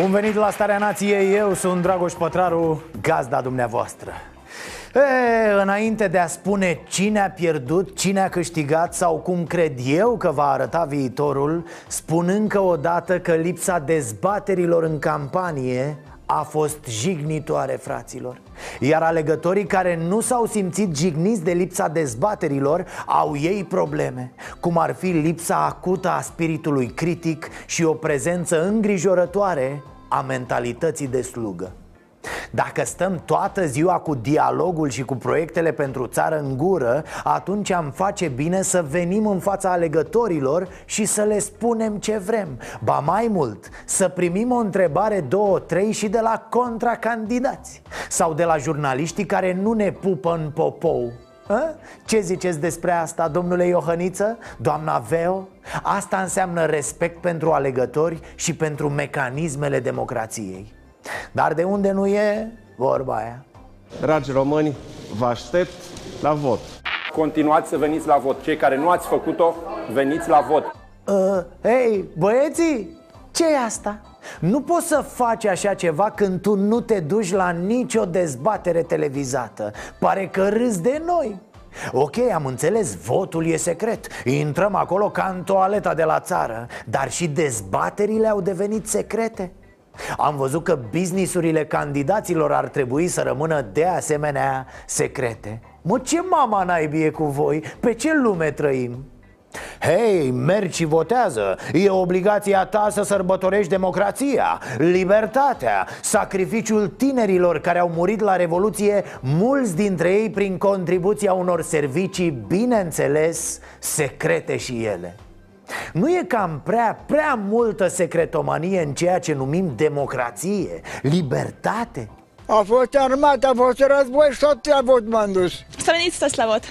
Bun venit la Starea Nației, eu sunt Dragoș Pătraru, gazda dumneavoastră. E, Înainte de a spune cine a pierdut, cine a câștigat sau cum cred eu că va arăta viitorul Spun încă o dată că lipsa dezbaterilor în campanie a fost jignitoare, fraților. Iar alegătorii care nu s-au simțit jigniți de lipsa dezbaterilor Au ei probleme Cum ar fi lipsa acută a spiritului critic Și o prezență îngrijorătoare a mentalității de slugă dacă stăm toată ziua cu dialogul și cu proiectele pentru țară în gură Atunci am face bine să venim în fața alegătorilor și să le spunem ce vrem Ba mai mult, să primim o întrebare, două, trei și de la contracandidați Sau de la jurnaliștii care nu ne pupă în popou a? Ce ziceți despre asta, domnule Iohăniță? Doamna Veo? Asta înseamnă respect pentru alegători și pentru mecanismele democrației Dar de unde nu e vorba aia? Dragi români, vă aștept la vot. Continuați să veniți la vot. Cei care nu ați făcut-o, veniți la vot. Uh, Hei, băieții, ce e asta? Nu poți să faci așa ceva când tu nu te duci la nicio dezbatere televizată Pare că râzi de noi Ok, am înțeles, votul e secret Intrăm acolo ca în toaleta de la țară Dar și dezbaterile au devenit secrete am văzut că businessurile candidaților ar trebui să rămână de asemenea secrete Mă, ce mama naibii e cu voi? Pe ce lume trăim? Hei, mergi și votează E obligația ta să sărbătorești democrația, libertatea Sacrificiul tinerilor care au murit la Revoluție Mulți dintre ei prin contribuția unor servicii, bineînțeles, secrete și ele nu e cam prea, prea multă secretomanie în ceea ce numim democrație, libertate? A fost armată, a fost război și tot la vot m-am dus. Să veniți toți la vot,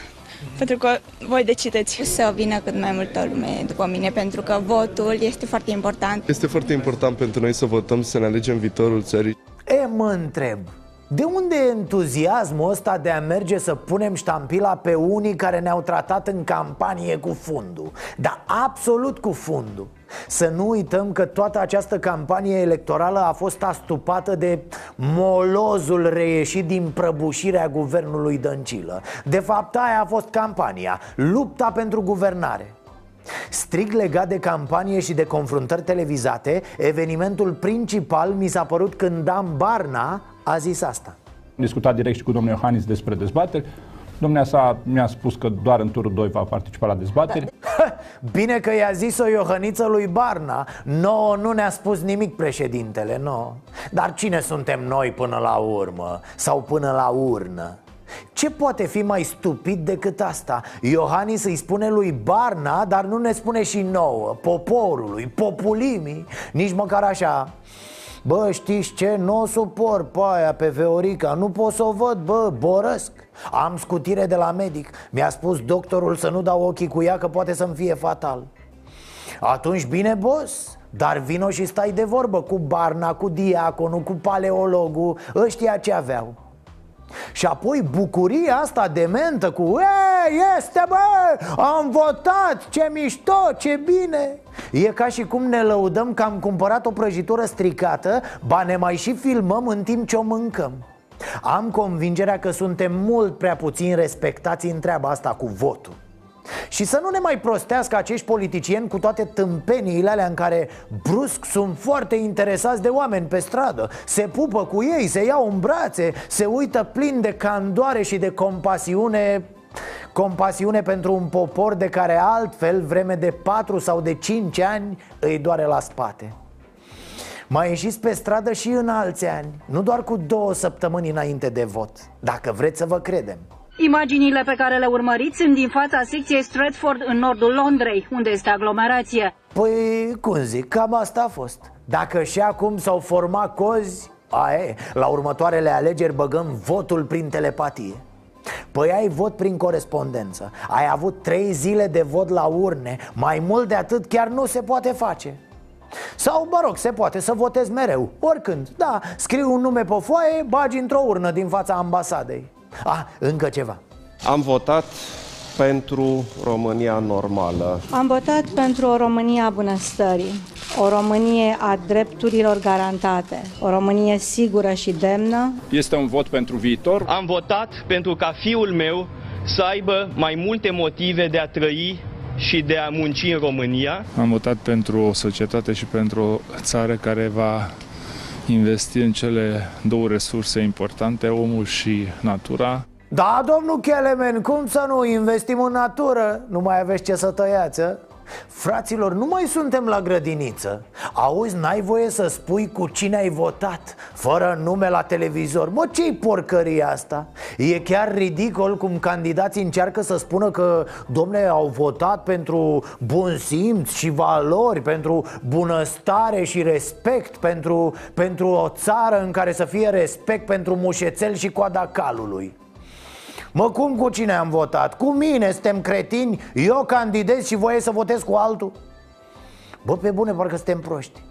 pentru că voi decideți. Să vină cât mai multă lume după mine, pentru că votul este foarte important. Este foarte important pentru noi să votăm, să ne alegem viitorul țării. E, mă întreb, de unde e entuziasmul ăsta de a merge să punem ștampila pe unii care ne-au tratat în campanie cu fundul? Da, absolut cu fundul. Să nu uităm că toată această campanie electorală a fost astupată de molozul reieșit din prăbușirea guvernului Dăncilă. De fapt, aia a fost campania, lupta pentru guvernare. Strict legat de campanie și de confruntări televizate, evenimentul principal mi s-a părut când Dan Barna a zis asta. Am discutat direct și cu domnul Iohannis despre dezbateri. Domnea sa mi-a spus că doar în turul 2 va participa la dezbateri. Bine că i-a zis o Iohăniță lui Barna No, nu ne-a spus nimic președintele, nu Dar cine suntem noi până la urmă? Sau până la urnă? Ce poate fi mai stupid decât asta? Iohannis îi spune lui Barna, dar nu ne spune și nouă, poporului, populimii Nici măcar așa Bă, știți ce? Nu o suport pe aia, pe Veorica. Nu pot să o văd, bă, borăsc. Am scutire de la medic. Mi-a spus doctorul să nu dau ochii cu ea că poate să-mi fie fatal. Atunci bine, boss. Dar vino și stai de vorbă cu Barna, cu Diaconul, cu Paleologul. Ăștia ce aveau și apoi bucuria asta dementă cu E, este bă, am votat, ce mișto, ce bine. E ca și cum ne lăudăm că am cumpărat o prăjitură stricată Ba ne mai și filmăm în timp ce o mâncăm. Am convingerea că suntem mult prea puțin respectați în treaba asta cu votul și să nu ne mai prostească acești politicieni cu toate tâmpeniile alea în care brusc sunt foarte interesați de oameni pe stradă. Se pupă cu ei, se iau în brațe, se uită plin de candoare și de compasiune Compasiune pentru un popor de care altfel vreme de 4 sau de 5 ani îi doare la spate. Mai ieșiți pe stradă și în alți ani Nu doar cu două săptămâni înainte de vot Dacă vreți să vă credem Imaginile pe care le urmăriți sunt din fața secției Stratford în nordul Londrei, unde este aglomerație. Păi, cum zic, cam asta a fost. Dacă și acum s-au format cozi Aie, la următoarele alegeri băgăm votul prin telepatie. Păi ai vot prin corespondență. Ai avut trei zile de vot la urne. Mai mult de atât chiar nu se poate face. Sau, mă rog, se poate să votezi mereu, oricând. Da, scriu un nume pe foaie, bagi într-o urnă din fața ambasadei Ah, încă ceva Am votat pentru România normală. Am votat pentru o Românie a bunăstării, o Românie a drepturilor garantate, o Românie sigură și demnă. Este un vot pentru viitor. Am votat pentru ca fiul meu să aibă mai multe motive de a trăi și de a munci în România. Am votat pentru o societate și pentru o țară care va investi în cele două resurse importante, omul și natura. Da, domnul Kelemen, cum să nu investim în natură? Nu mai aveți ce să tăiați, a? Fraților, nu mai suntem la grădiniță. Auzi, n-ai voie să spui cu cine ai votat Fără nume la televizor. Mă, ce-i porcăria asta? E chiar ridicol cum candidații încearcă să spună că Domne, au votat pentru bun simț și valori Pentru bunăstare și respect Pentru, pentru o țară în care să fie respect pentru mușețel și coada calului Mă, cum cu cine am votat? Cu mine, suntem cretini? Eu candidez și voie să votez cu altul? Bă, pe bune, parcă suntem proști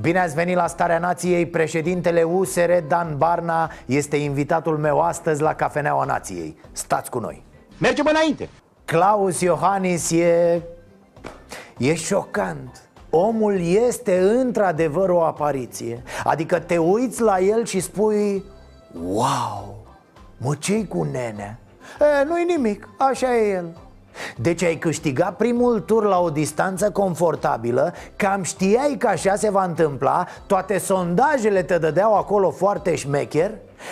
Bine ați venit la Starea Nației Președintele USR, Dan Barna Este invitatul meu astăzi la Cafeneaua Nației Stați cu noi Mergem înainte Claus Iohannis e... E șocant Omul este într-adevăr o apariție Adică te uiți la el și spui Wow, mă ce cu nenea? E, nu-i nimic, așa e el deci ai câștigat primul tur la o distanță confortabilă Cam știai că așa se va întâmpla Toate sondajele te dădeau acolo foarte șmecher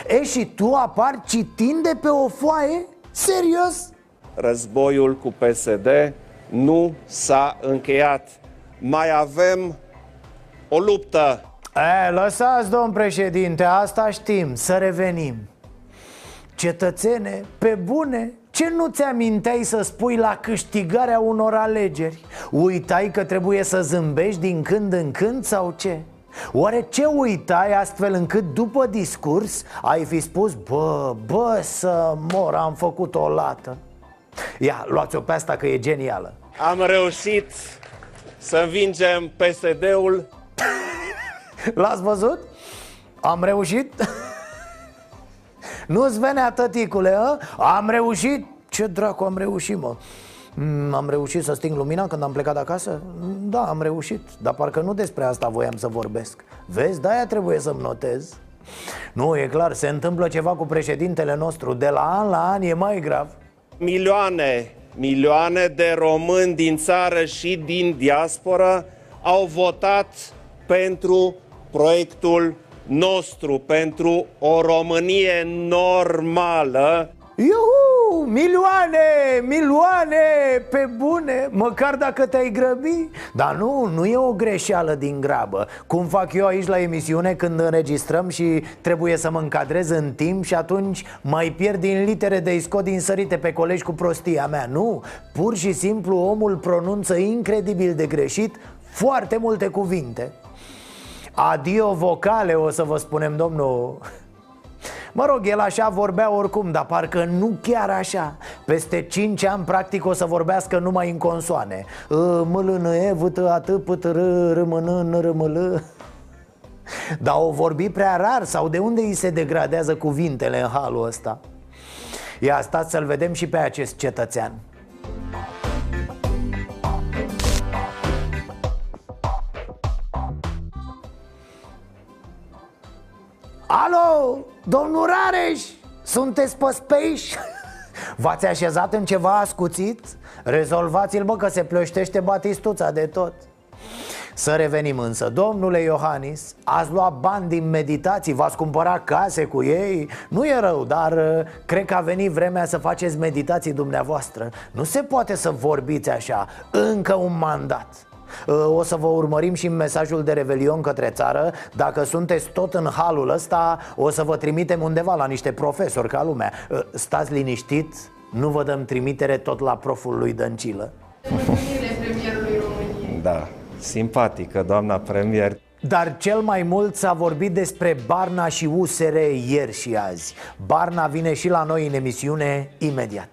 E și tu apar citind de pe o foaie? Serios? Războiul cu PSD nu s-a încheiat. Mai avem o luptă. E, lăsați, domn președinte, asta știm, să revenim Cetățene, pe bune, ce nu ți aminteai să spui la câștigarea unor alegeri? Uitai că trebuie să zâmbești din când în când sau ce? Oare ce uitai astfel încât după discurs ai fi spus Bă, bă, să mor, am făcut o lată Ia, luați-o pe asta că e genială Am reușit să învingem PSD-ul L-ați văzut? Am reușit? Nu-ți venea, tăticule, a? Am reușit? Ce dracu am reușit, mă? Mm, am reușit să sting lumina când am plecat de acasă? Da, am reușit, dar parcă nu despre asta voiam să vorbesc Vezi, de-aia trebuie să-mi notez Nu, e clar, se întâmplă ceva cu președintele nostru De la an la an e mai grav Milioane, milioane de români din țară și din diasporă au votat pentru proiectul nostru pentru o Românie normală. Iuhu, milioane, milioane, pe bune, măcar dacă te-ai grăbi. Dar nu, nu e o greșeală din grabă. Cum fac eu aici la emisiune când înregistrăm și trebuie să mă încadrez în timp Și atunci mai pierd din litere de scot din sărite pe colegi cu prostia mea. Nu, pur și simplu omul pronunță incredibil de greșit foarte multe cuvinte Adio vocale, o să vă spunem, domnul. Mă rog, el așa vorbea oricum, dar parcă nu chiar așa. Peste 5 ani, practic, o să vorbească numai în consoane. M, L, N, E, V, T, A, T, P, T, R, R, M, N, N, R, M, L. Dar o vorbi prea rar sau de unde îi se degradează cuvintele în halul ăsta? Ia stați să-l vedem și pe acest cetățean Alo, domnul Rareș, sunteți pe space? V-ați așezat în ceva ascuțit? Rezolvați-l, bă, că se plăștește batistuța de tot să revenim însă, domnule Iohannis, ați luat bani din meditații, v-ați cumpărat case cu ei Nu e rău, dar uh, cred că a venit vremea să faceți meditații dumneavoastră Nu se poate să vorbiți așa, încă un mandat O să vă urmărim și în mesajul de revelion către țară. Dacă sunteți tot în halul ăsta O să vă trimitem undeva la niște profesori ca lumea. Stați liniștit, nu vă dăm trimitere tot la proful lui Dăncilă. Da, simpatică doamna premier. Dar cel mai mult s-a vorbit despre Barna și USR ieri și azi. Barna vine și la noi în emisiune imediat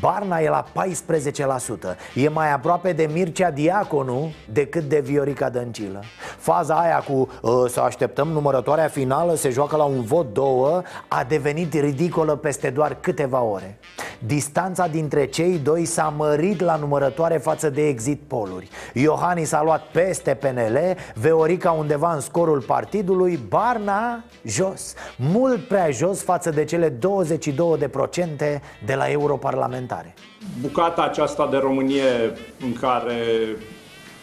Barna e la 14% E mai aproape de Mircea Diaconu decât de Viorica Dăncilă. Faza aia cu ă, să așteptăm numărătoarea finală, se joacă la un vot două A devenit ridicolă peste doar câteva ore. Distanța dintre cei doi s-a mărit la numărătoare față de exit poluri. Iohannis a luat peste PNL, Veorica undeva în scorul partidului, Barna jos. Mult prea jos față de cele 22% de la europarlamentare Bucata aceasta de Românie în care,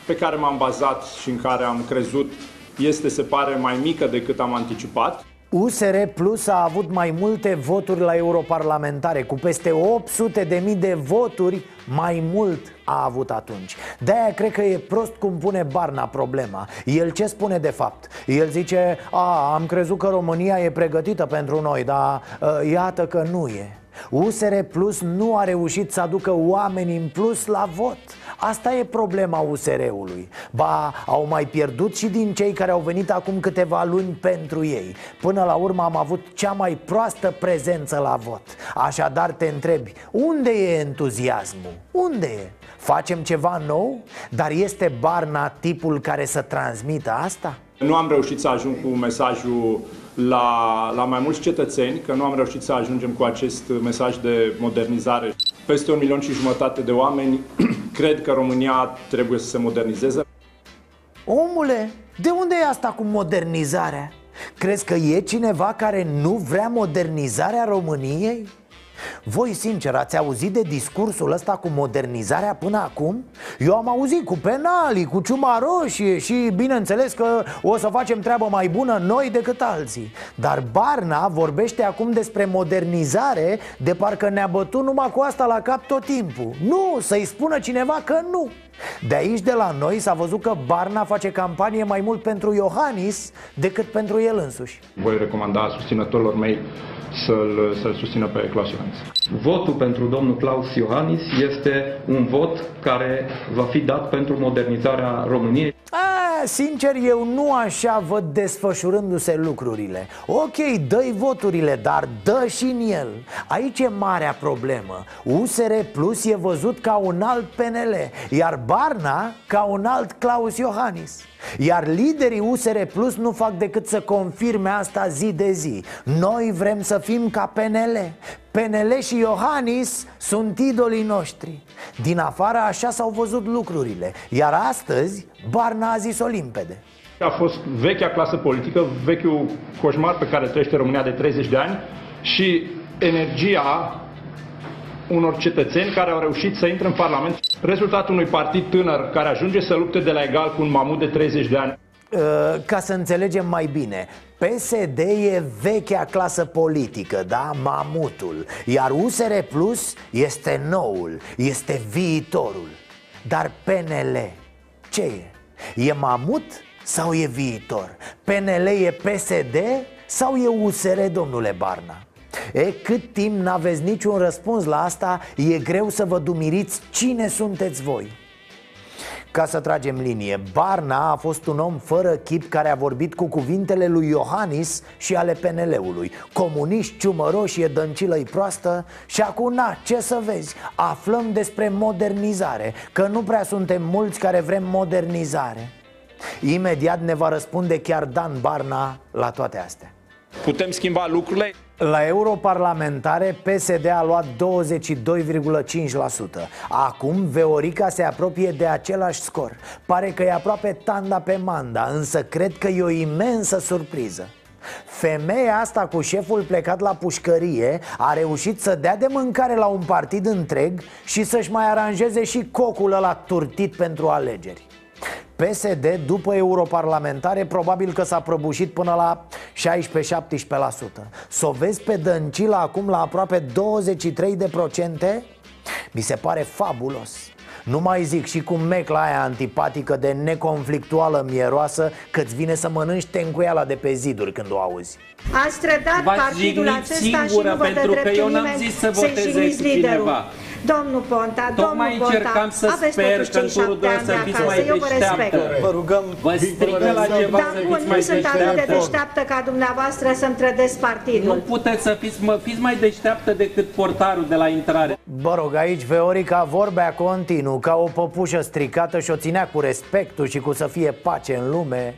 pe care m-am bazat și în care am crezut este, se pare, mai mică decât am anticipat. USR Plus a avut mai multe voturi la europarlamentare. Cu peste 800 de mii de voturi mai mult a avut atunci. De-aia cred că e prost cum pune Barna problema. El ce spune de fapt? El zice, a, am crezut că România e pregătită pentru noi Dar a, iată că nu e USR Plus nu a reușit să aducă oameni în plus la vot Asta e problema USR-ului Ba, au mai pierdut și din cei care au venit acum câteva luni pentru ei Până la urmă am avut cea mai proastă prezență la vot Așadar te întrebi, unde e entuziasmul? Unde e? Facem ceva nou? Dar este Barna tipul care să transmită asta? Nu am reușit să ajung cu mesajul la, la mai mulți cetățeni, că nu am reușit să ajungem cu acest mesaj de modernizare. Peste un milion și jumătate de oameni cred că România trebuie să se modernizeze. Omule, de unde e asta cu modernizarea? Crezi că e cineva care nu vrea modernizarea României? Voi, sincer, ați auzit de discursul ăsta cu modernizarea până acum? Eu am auzit cu penalii, cu ciuma roșie și bineînțeles că o să facem treabă mai bună noi decât alții. Dar Barna vorbește acum despre modernizare de parcă ne-a bătut numai cu asta la cap tot timpul. Nu, să-i spună cineva că nu de aici, de la noi, s-a văzut că Barna face campanie mai mult pentru Iohannis decât pentru el însuși Voi recomanda susținătorilor mei să-l, să susțină pe Claus Iohannis. Votul pentru domnul Claus Iohannis este un vot care va fi dat pentru modernizarea României. A, sincer, eu nu așa văd desfășurându-se lucrurile. Ok, dă-i voturile, dar dă și în el. Aici e marea problemă. USR Plus e văzut ca un alt PNL Iar Barna ca un alt Claus Iohannis iar liderii USR Plus nu fac decât să confirme asta zi de zi. Noi vrem să fim ca PNL PNL și Iohannis sunt idolii noștri. Din afară așa s-au văzut lucrurile. Iar astăzi Barna a zis-o limpede. A fost vechea clasă politică, vechiul coșmar pe care trăiește România de 30 de ani Și energia unor cetățeni care au reușit să intre în Parlament. Rezultatul unui partid tânăr care ajunge să lupte de la egal cu un mamut de 30 de ani. Uh, ca să înțelegem mai bine PSD e vechea clasă politică, da? Mamutul Iar USR Plus este noul, este viitorul Dar PNL, ce e? E mamut sau e viitor? PNL e PSD sau e USR, domnule Barna? E, cât timp n-aveți niciun răspuns la asta, e greu să vă dumiriți cine sunteți voi. Ca să tragem linie, Barna a fost un om fără chip care a vorbit cu cuvintele lui Iohannis și ale PNL-ului Comuniști, ciumăroși, e dăncilă proastă Și acum, na, ce să vezi, aflăm despre modernizare Că nu prea suntem mulți care vrem modernizare. Imediat ne va răspunde chiar Dan Barna la toate astea Putem schimba lucrurile? La europarlamentare PSD a luat 22,5% Acum Veorica se apropie de același scor. Pare că e aproape tanda pe manda Însă cred că e o imensă surpriză. Femeia asta cu șeful plecat la pușcărie a reușit să dea de mâncare la un partid întreg și să-și mai aranjeze și cocul ăla turtit pentru alegeri PSD, după europarlamentare, probabil că s-a prăbușit până la 16-17% Să o vezi pe Dăncilă acum la aproape 23%? Mi se pare fabulos. Nu mai zic și cu mecla aia antipatică de neconflictuală mieroasă Că-ți vine să mănânci tencuiala de pe ziduri când o auzi Ați trădat V-ați partidul jignit acesta și singură, nu vă dă pentru că dreptul eu n-am nimeni zis să să-i voteze jigniți cu cineva. liderul. Domnul Ponta, Tocmai domnul Ponta, încercam să aveți sper totuși că în cei turul șapte 2 ani să de fiți acasă, mai eu vă respect. deșteaptă. Vă rugăm, Vă strică la ceva Dar să bun, fiți nu mai sunt atât de deșteaptă. deșteaptă ca dumneavoastră să-mi trădesc partidul. Nu puteți să fiți, mă, fiți mai deșteaptă decât portarul de la intrare. Bă rog, aici Veorica vorbea continuu Ca o păpușă stricată și o ținea cu respectul și cu să fie pace în lume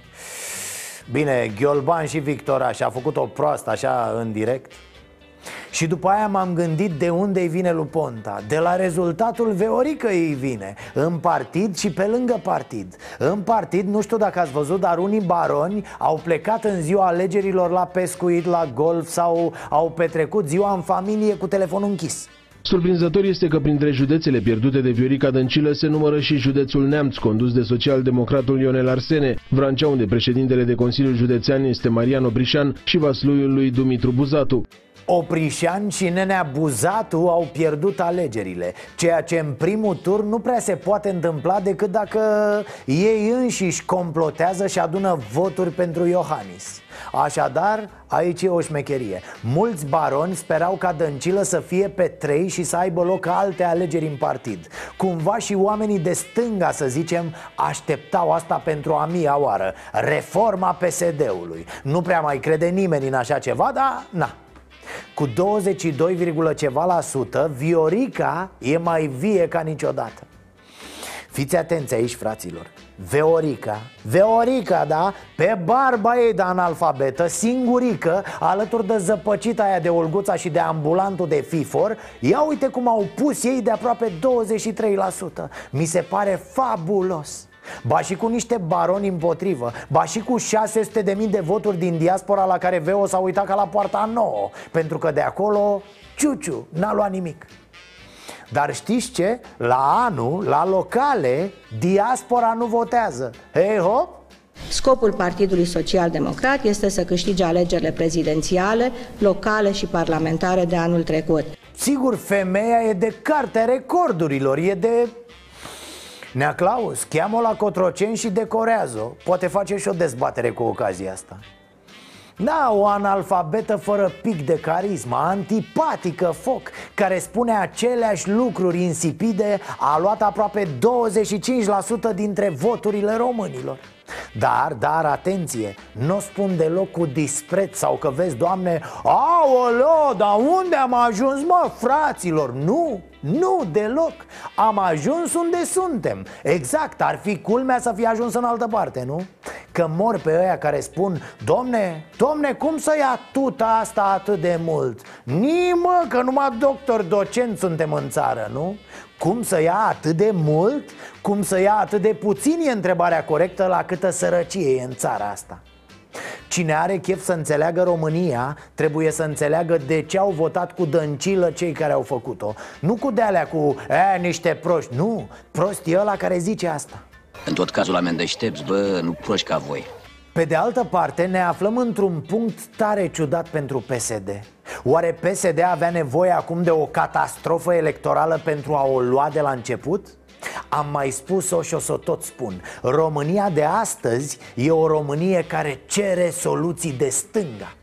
Bine, Ghiolban și Victoraș a făcut o proastă așa în direct. Și după aia m-am gândit de unde îi vine lui Ponta De la rezultatul Veorică îi vine. În partid și pe lângă partid. În partid, nu știu dacă ați văzut, dar unii baroni Au plecat în ziua alegerilor la pescuit, la golf Sau au petrecut ziua în familie cu telefonul închis Surprinzător este că printre județele pierdute de Viorica Dăncilă se numără și județul Neamț, condus de social-democratul Ionel Arsene, Vrancea, unde președintele de Consiliul Județean este Marian Oprișan și Vasluiul lui Dumitru Buzatu. Oprișan și Nenea Buzatu au pierdut alegerile Ceea ce în primul tur nu prea se poate întâmpla decât dacă ei înșiși complotează și adună voturi pentru Iohannis. Așadar, aici e o șmecherie. Mulți baroni sperau ca Dăncilă să fie pe trei și să aibă loc alte alegeri în partid. Cumva și oamenii de stânga, să zicem, așteptau asta pentru a mia oară. Reforma PSD-ului Nu prea mai crede nimeni în așa ceva, dar na, cu 22, ceva la sută, Viorica e mai vie ca niciodată. Fiți atenți aici, fraților. Veorica, Veorica, da? Pe barba ei de analfabetă, singurică Alături de zăpăcita aia de Olguța și de ambulantul de FIFOR Ia uite cum au pus ei de aproape 23% Mi se pare fabulos Ba și cu niște baroni împotrivă Ba și cu 600 de mii de voturi din diaspora La care Veo s-a uitat ca la poarta nouă Pentru că de acolo, ciuciu, n-a luat nimic dar știți ce? La anul, la locale, diaspora nu votează Hei hop! Scopul Partidului Social Democrat este să câștige alegerile prezidențiale, locale și parlamentare de anul trecut. Sigur, femeia e de cartea recordurilor, e de... Nea Claus, cheamă la Cotroceni și decorează Poate face și o dezbatere cu ocazia asta. Da, o analfabetă fără pic de carismă, antipatică foc Care spune aceleași lucruri insipide A luat aproape 25% dintre voturile românilor. Dar, dar, atenție, nu o spun deloc cu dispreț sau că vezi, Doamne Aoleo, dar unde am ajuns, mă, fraților? Nu, nu, deloc Am ajuns unde suntem Exact, ar fi culmea să fi ajuns în altă parte, nu? Că mor pe ăia care spun Domne, domne, cum să ia tuta asta atât de mult? Nimă, că numai doctor docent suntem în țară, nu? Cum să ia atât de mult? Cum să ia atât de puțin e întrebarea corectă la câtă sărăcie e în țara asta Cine are chef să înțeleagă România Trebuie să înțeleagă de ce au votat cu dăncilă cei care au făcut-o. Nu cu de-alea cu e, niște proști. Nu, prost e ăla care zice asta. În tot cazul la deștepți, bă, nu proști ca voi. Pe de altă parte, ne aflăm într-un punct tare ciudat pentru PSD Oare PSD avea nevoie acum de o catastrofă electorală pentru a o lua de la început? Am mai spus-o și o să o tot spun. România de astăzi e o Românie care cere soluții de stânga.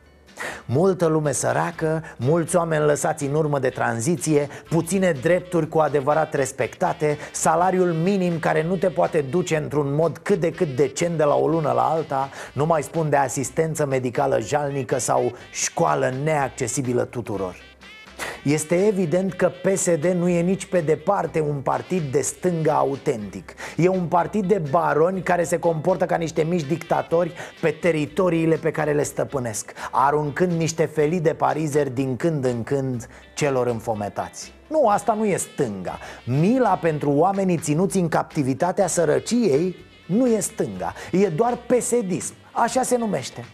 Multă lume săracă, mulți oameni lăsați în urmă de tranziție Puține drepturi cu adevărat respectate Salariul minim care nu te poate duce într-un mod cât de cât decent de la o lună la alta Nu mai spun de asistență medicală jalnică sau școală neaccesibilă tuturor este evident că PSD nu e nici pe departe un partid de stânga autentic. E un partid de baroni care se comportă ca niște mici dictatori pe teritoriile pe care le stăpânesc Aruncând niște felii de parizeri din când în când celor înfometați. Nu, asta nu e stânga. Mila pentru oamenii ținuți în captivitatea sărăciei nu e stânga. E doar pesedism, așa se numește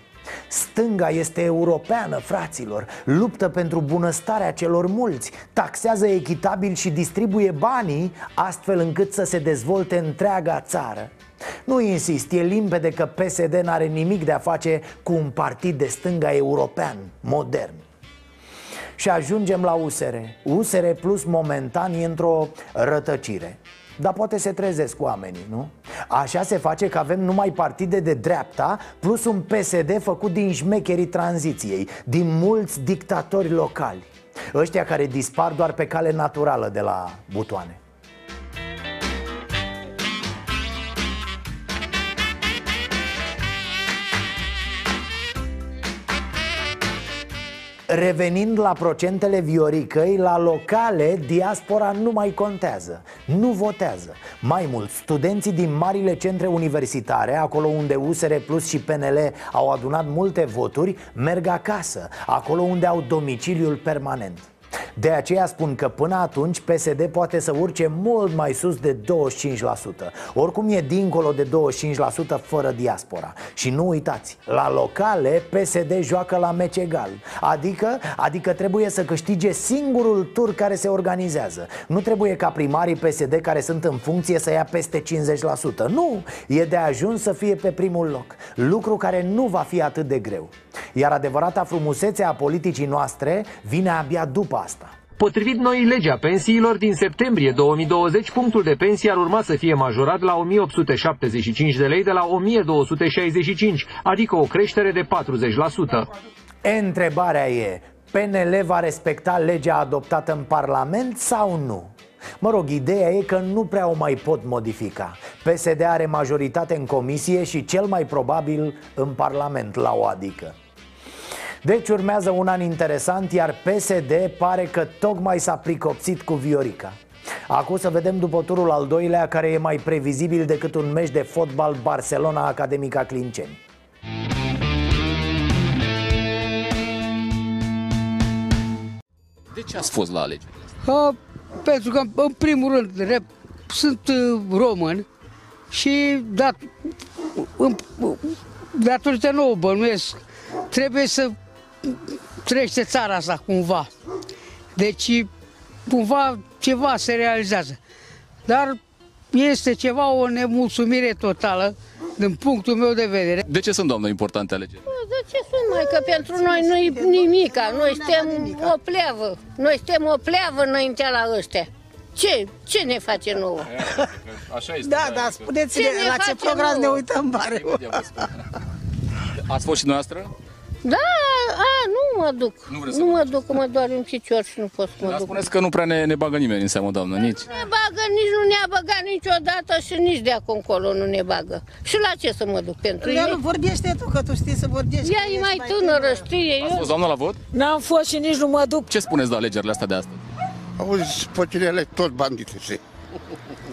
Stânga este europeană, fraților. Luptă pentru bunăstarea celor mulți. Taxează echitabil și distribuie banii Astfel încât să se dezvolte întreaga țară. Nu insist, e limpede că PSD n-are nimic de a face cu un partid de stânga european, modern. Și ajungem la USR USR Plus momentan e într-o rătăcire dar poate se trezesc oamenii, nu? Așa se face că avem numai partide de dreapta Plus un PSD făcut din șmecherii tranziției Din mulți dictatori locali Ăștia care dispar doar pe cale naturală de la butoane Revenind la procentele Vioricăi, la locale, diaspora nu mai contează, nu votează. Mai mult, studenții din marile centre universitare, acolo unde USR Plus și PNL au adunat multe voturi, merg acasă, acolo unde au domiciliul permanent de aceea spun că până atunci PSD poate să urce mult mai sus de 25% Oricum e dincolo de 25% fără diaspora. Și nu uitați, la locale PSD joacă la meci egal. Adică, adică trebuie să câștige singurul tur care se organizează. Nu trebuie ca primarii PSD care sunt în funcție să ia peste 50% Nu, e de ajuns să fie pe primul loc. Lucru care nu va fi atât de greu. Iar adevărata frumusețe a politicii noastre vine abia după asta Potrivit noii legi a pensiilor din septembrie 2020, punctul de pensie ar urma să fie majorat la 1875 de lei de la 1265, adică o creștere de 40%. Întrebarea e, PNL va respecta legea adoptată în Parlament sau nu? Mă rog, ideea e că nu prea o mai pot modifica PSD are majoritate în comisie și cel mai probabil în Parlament la o adică deci urmează un an interesant, iar PSD pare că tocmai s-a pricopsit cu Viorica Acum să vedem după turul al doilea, care e mai previzibil decât un meci de fotbal Barcelona Academica Clinceni De ce ați fost la alegeri? Uh, pentru că, în primul rând, rep, sunt uh, român și dat, uh, datorită nouă bănuiesc, trebuie să trece țara asta cumva. Deci, cumva, ceva se realizează. Dar este ceva, o nemulțumire totală, din punctul meu de vedere. De ce sunt, doamnă, importante alegeri? De ce sunt, mai? Că pentru noi nu e nimica. Noi suntem o pleavă. Noi suntem o pleavă înaintea la ăștia. Ce? Ce ne face nouă? Așa este. Da, da, spuneți Ce ne la ce face program ne nouă? uităm, bare. Ați fost și dumneavoastră? Da, a, nu mă duc. Nu Nu, vreți să mă duc, că mă doare un picior și nu pot să mă Dar duc. spuneți că nu prea ne, ne bagă nimeni în seamă, doamnă, nici. Ne bagă, nici nu ne-a băgat niciodată și nici de acum încolo nu ne bagă. Și la ce să mă duc pentru Ea ei? nu vorbește tu, că tu știi să vorbești. Ea e mai tânără, știe Ați eu. fost, doamnă, la vot? N-am fost și nici nu mă duc. Ce spuneți de alegerile astea de astăzi? Auzi, păcinele tot banditice.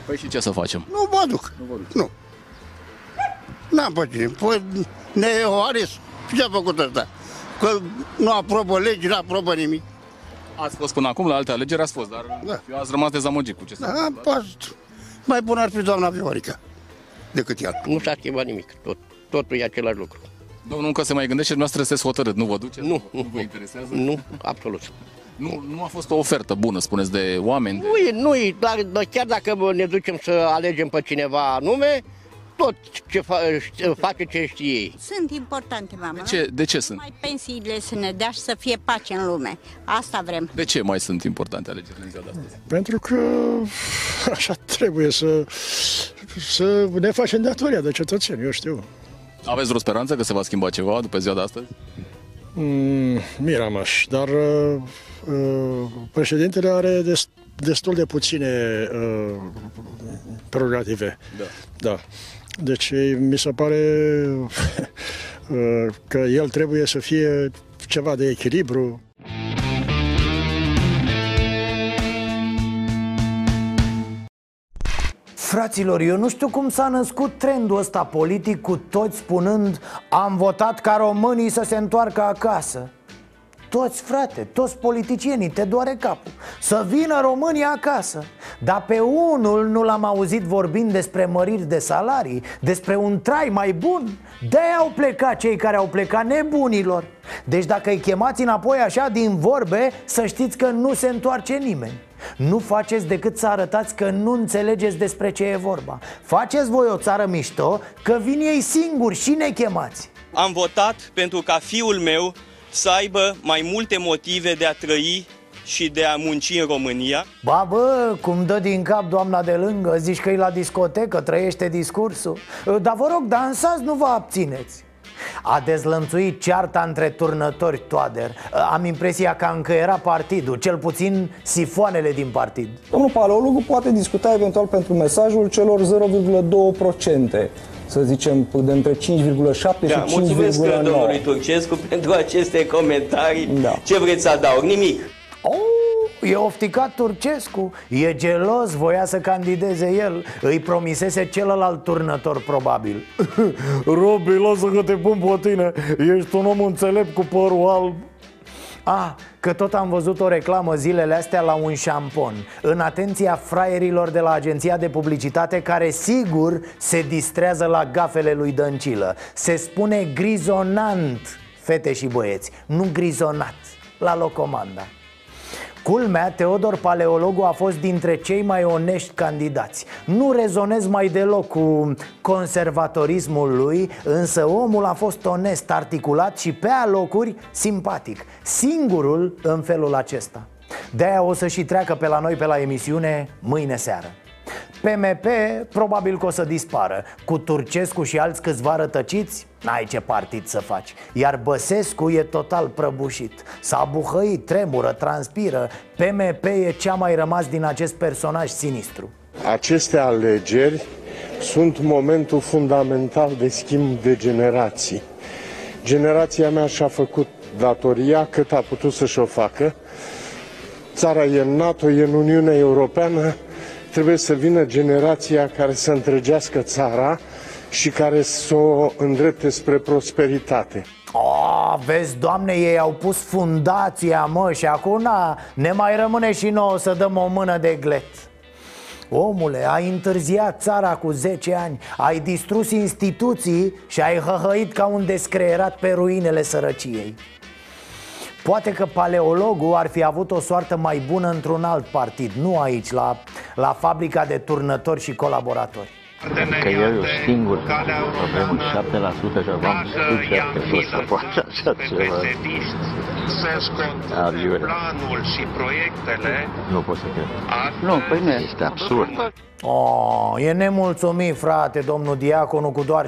Păi și ce să facem? Nu mă duc. Nu. N-am păcine. Păi ne oares. Ce a făcut ăsta? Că nu aprobă legi, nu aprobă nimic. Ați fost până acum la alte alegeri, ați fost, dar Da. eu ați rămas dezamăgit cu ce s-a Da, am fost. Mai bun ar fi doamna Viorica decât ea. Nu s-a schimbat nimic, tot, totul e același lucru. Domnul încă se mai gândește și dumneavoastră sunteți hotărât, nu vă duceți? Nu, nu vă interesează? Nu, absolut. Nu, nu a fost o ofertă bună, spuneți, de oameni? Nu e, nu e, dar, dar chiar dacă ne ducem să alegem pe cineva anume, tot ce fa, face ce știe ei. Sunt importante, mama. De ce, de ce sunt? Mai pensiile să ne dea și să fie pace în lume. Asta vrem. De ce mai sunt importante alegerile în ziua de astăzi? Pentru că așa trebuie să, să ne facem datoria de cetățeni, eu știu. Aveți vreo speranță că se va schimba ceva după ziua de astăzi? Mm, Miramaș, dar uh, uh, președintele are des, destul de puține uh, prerogative. Da. Da. Deci mi se pare uh, că el trebuie să fie ceva de echilibru. Fraților, eu nu știu cum s-a născut trendul ăsta politic cu toți spunând Am votat ca românii să se întoarcă acasă toți, frate, toți politicienii, te doare capul. Să vină România acasă. Dar pe unul nu l-am auzit vorbind despre măriri de salarii Despre un trai mai bun. De au plecat cei care au plecat nebunilor. Deci dacă îi chemați înapoi așa din vorbe Să știți că nu se întoarce nimeni. Nu faceți decât să arătați că nu înțelegeți despre ce e vorba. Faceți voi o țară mișto, că vin ei singuri și ne chemați. Am votat pentru ca fiul meu să aibă mai multe motive de a trăi și de a munci în România. Ba bă, cum dă din cap doamna de lângă Zici că e la discotecă, trăiește discursul. Dar vă rog, dansați, nu vă abțineți. A dezlănțuit cearta între turnători Toader. Am impresia că încă era partidul, cel puțin sifoanele din partid. Domnul Paleologu poate discuta eventual pentru mesajul celor 0,2% să zicem, de între 5,7 Da, și 5,9. mulțumesc domnului Turcescu pentru aceste comentarii. Da. Ce vreți să adaug? Nimic. Oh, e ofticat Turcescu E gelos, voia să candideze el Îi promisese celălalt turnător probabil Robi, lasă că te pun pe tine Ești un om înțelept cu părul alb Ah, că tot am văzut o reclamă zilele astea la un șampon. În atenția fraierilor de la agenția de publicitate Care sigur se distrează la gafele lui Dăncilă. Se spune grizonant, fete și băieți Nu grizonat, la locomanda Culmea, Teodor Paleologu a fost dintre cei mai onești candidați. Nu rezonez mai deloc cu conservatorismul lui Însă omul a fost onest, articulat și pe alocuri simpatic. Singurul în felul acesta. De-aia o să și treacă pe la noi pe la emisiune mâine seară PMP probabil că o să dispară Cu Turcescu și alți câțiva rătăciți N-ai ce partid să faci Iar Băsescu e total prăbușit S-a buhăit, tremură, transpiră PMP e cea mai rămas din acest personaj sinistru Aceste alegeri sunt momentul fundamental de schimb de generații. Generația mea și-a făcut datoria cât a putut să-și o facă. Țara e în NATO, e în Uniunea Europeană. Trebuie să vină generația care să întregească țara și care să o îndrepte spre prosperitate. Oh, vezi, doamne, ei au pus fundația, mă, și acum na, ne mai rămâne și nouă să dăm o mână de glet Omule, ai întârziat țara cu 10 ani Ai distrus instituții și ai hăhăit ca un descreierat pe ruinele sărăciei Poate că paleologul ar fi avut o soartă mai bună într-un alt partid Nu aici, la, la fabrica de turnători și colaboratori Că eu, eu singur avem 7% și aveam studia că nu se poate așa ceva. să-și Adiure. planul și proiectele Nu pot să cred. Nu, păi nu este absurd. Oh, e nemulțumit, frate, domnul Diaconu, cu doar 7%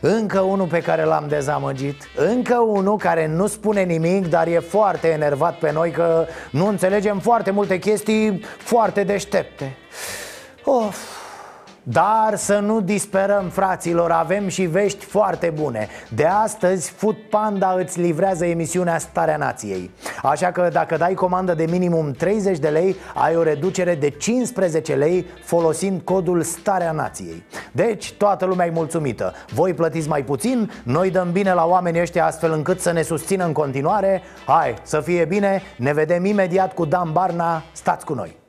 încă unul pe care l-am dezamăgit Încă unul care nu spune nimic Dar e foarte enervat pe noi Că nu înțelegem foarte multe chestii Foarte deștepte Of. Dar să nu disperăm, fraților, avem și vești foarte bune. De astăzi, Food Panda îți livrează emisiunea Starea Nației. Așa că dacă dai comandă de minimum 30 de lei Ai o reducere de 15 lei folosind codul Starea Nației. Deci, toată lumea e mulțumită. Voi plătiți mai puțin, noi dăm bine la oamenii ăștia astfel încât să ne susțină în continuare. Hai, să fie bine, ne vedem imediat cu Dan Barna, stați cu noi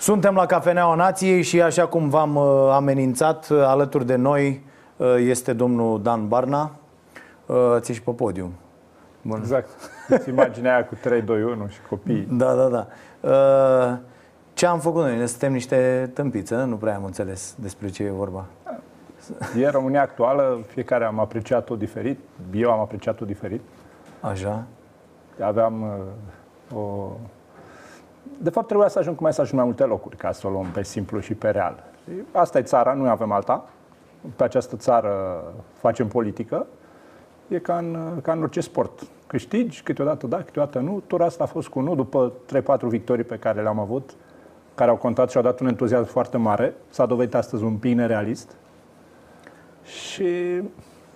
Suntem la Cafeneaua Nației și așa cum v-am uh, amenințat, uh, alături de noi uh, este domnul Dan Barna. Uh, ți și pe podium. Bun. Exact. Imaginea aia cu 3, 2, 1 și copii. Da, da, da. Uh, ce am făcut noi? Ne suntem niște tâmpiți, nu prea am înțeles despre ce e vorba. E România actuală, fiecare am apreciat-o diferit, eu am apreciat-o diferit. Așa. Aveam uh, o... De fapt, trebuia să ajung cu mesajul în mai multe locuri, ca să o luăm pe simplu și pe real. Asta e țara, nu avem alta. Pe această țară facem politică. E ca în, ca în orice sport. Câștigi, câteodată da, câteodată nu. Tura asta a fost cu nu, după 3-4 victorii pe care le-am avut, care au contat și au dat un entuziasm foarte mare. S-a dovedit astăzi un pic nerealist. Și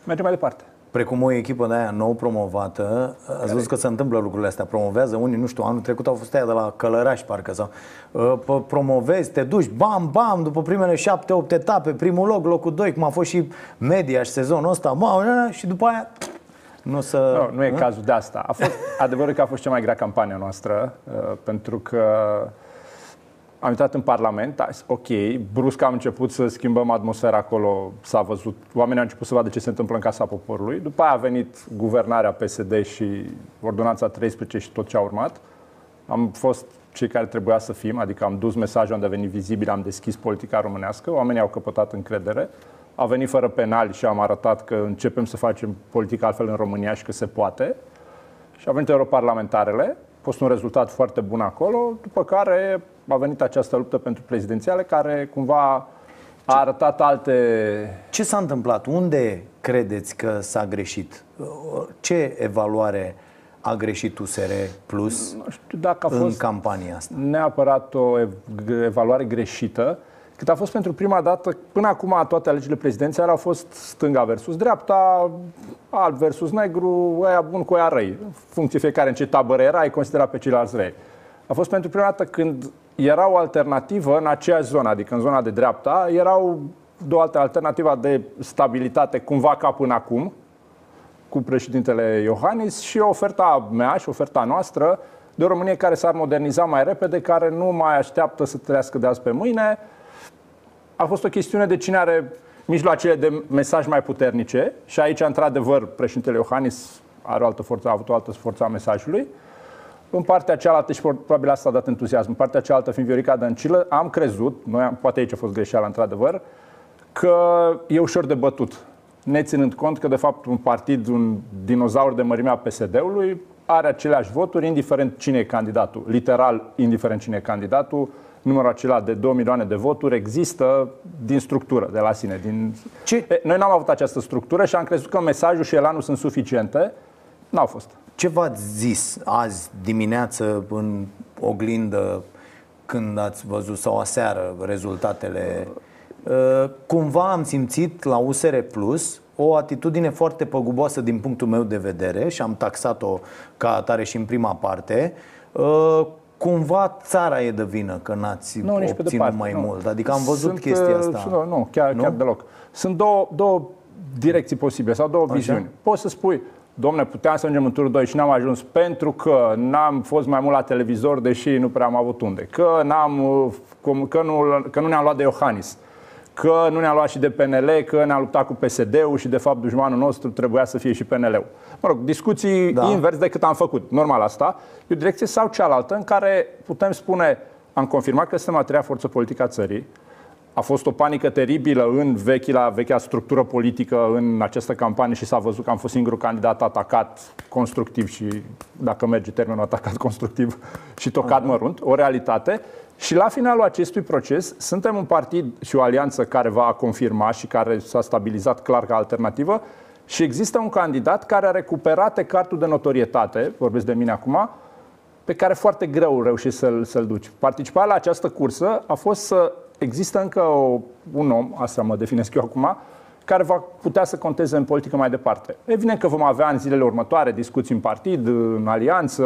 mergem mai departe. Precum o echipă de aia nou promovată, ați văzut că se întâmplă lucrurile astea, promovează unii, nu știu, anul trecut au fost aia de la Călăraș, parcă, sau uh, promovezi, te duci, bam, bam, după primele șapte, opt etape, primul loc, locul doi, cum a fost și media și sezonul ăsta, mă, și după aia nu să... Nu, nu e cazul de asta. A fost, adevărul că a fost cea mai grea campania noastră, uh, pentru că am intrat în Parlament, a zis, ok, brusc am început să schimbăm atmosfera acolo, s-a văzut, oamenii au început să vadă ce se întâmplă în Casa Poporului. După aia a venit guvernarea PSD și ordonanța 13 și tot ce a urmat. Am fost cei care trebuia să fim, adică am dus mesajul, am devenit vizibil, am deschis politica românească, oamenii au căpătat încredere. a venit fără penali și am arătat că începem să facem politică altfel în România și că se poate. Și a venit europarlamentarele, a fost un rezultat foarte bun acolo, după care a venit această luptă pentru prezidențiale care cumva a arătat alte... Ce s-a întâmplat? Unde credeți că s-a greșit? Ce evaluare a greșit USR Plus nu știu dacă a în fost campania asta? neapărat o ev- evaluare greșită, cât a fost pentru prima dată, până acum toate alegerile prezidențiale au fost stânga versus dreapta, alb versus negru, aia bun cu aia răi. În funcție fiecare în ce tabără era, ai considerat pe ceilalți răi. A fost pentru prima dată când era o alternativă în aceeași zonă, adică în zona de dreapta, erau două alte alternative de stabilitate, cumva ca până acum, cu președintele Iohannis și oferta mea și oferta noastră de o Românie care s-ar moderniza mai repede, care nu mai așteaptă să trăiască de azi pe mâine. A fost o chestiune de cine are mijloacele de mesaj mai puternice și aici, într-adevăr, președintele Iohannis are o altă forță, a avut o altă forță a mesajului. În partea cealaltă, și probabil asta a dat entuziasm, în partea cealaltă, fiind Viorica Dăncilă, am crezut, noi, am- poate aici a fost greșeala, într-adevăr, că e ușor de bătut. Ne ținând cont că, de fapt, un partid, un dinozaur de mărimea PSD-ului, are aceleași voturi, indiferent cine e candidatul. Literal, indiferent cine e candidatul, numărul acela de 2 milioane de voturi există din structură, de la sine. Din... Ce? E, Noi n-am avut această structură și am crezut că mesajul și elanul sunt suficiente. N-au fost. Ce v-ați zis azi dimineață în oglindă când ați văzut sau aseară rezultatele? Uh, Cumva am simțit la USR Plus o atitudine foarte păguboasă din punctul meu de vedere și am taxat-o ca atare și în prima parte. Uh, Cumva țara e de vină că n-ați Nu, nici pe obținut departe. mai nu. mult. Adică am văzut Sunt, chestia uh, asta. sunt- nu, chiar, Nu? chiar deloc. Sunt două, două direcții posibile sau două Așa. viziuni. Poți să spui, domne, puteam să mergem în turul 2 și n-am ajuns pentru că n-am fost mai mult la televizor, deși nu prea am avut unde. Că, n-am, uh, cum- că, nu, că nu ne-am luat de Iohannis. Că nu ne-am luat și de PNL, că ne-am luptat cu PSD-ul și de fapt dușmanul nostru trebuia să fie și PNL-ul. Mă rog, discuții da. invers decât am făcut. Normal asta. E o direcție sau cealaltă în care putem spune am confirmat că suntem a treia forță politică a țării, a fost o panică teribilă în vechila, vechea structură politică în această campanie și s-a văzut că am fost singurul candidat atacat constructiv și, dacă merge termenul atacat constructiv, și tocat mărunt, o realitate. Și la finalul acestui proces suntem un partid și o alianță care va confirma și care s-a stabilizat clar ca alternativă și există un candidat care a recuperat cartul de notorietate, vorbesc de mine acum, pe care foarte greu reușești să-l, să-l duci. Participarea la această cursă a fost să există încă o, un om, asta mă definesc eu acum, care va putea să conteze în politică mai departe. Evident că vom avea în zilele următoare discuții în partid, în alianță,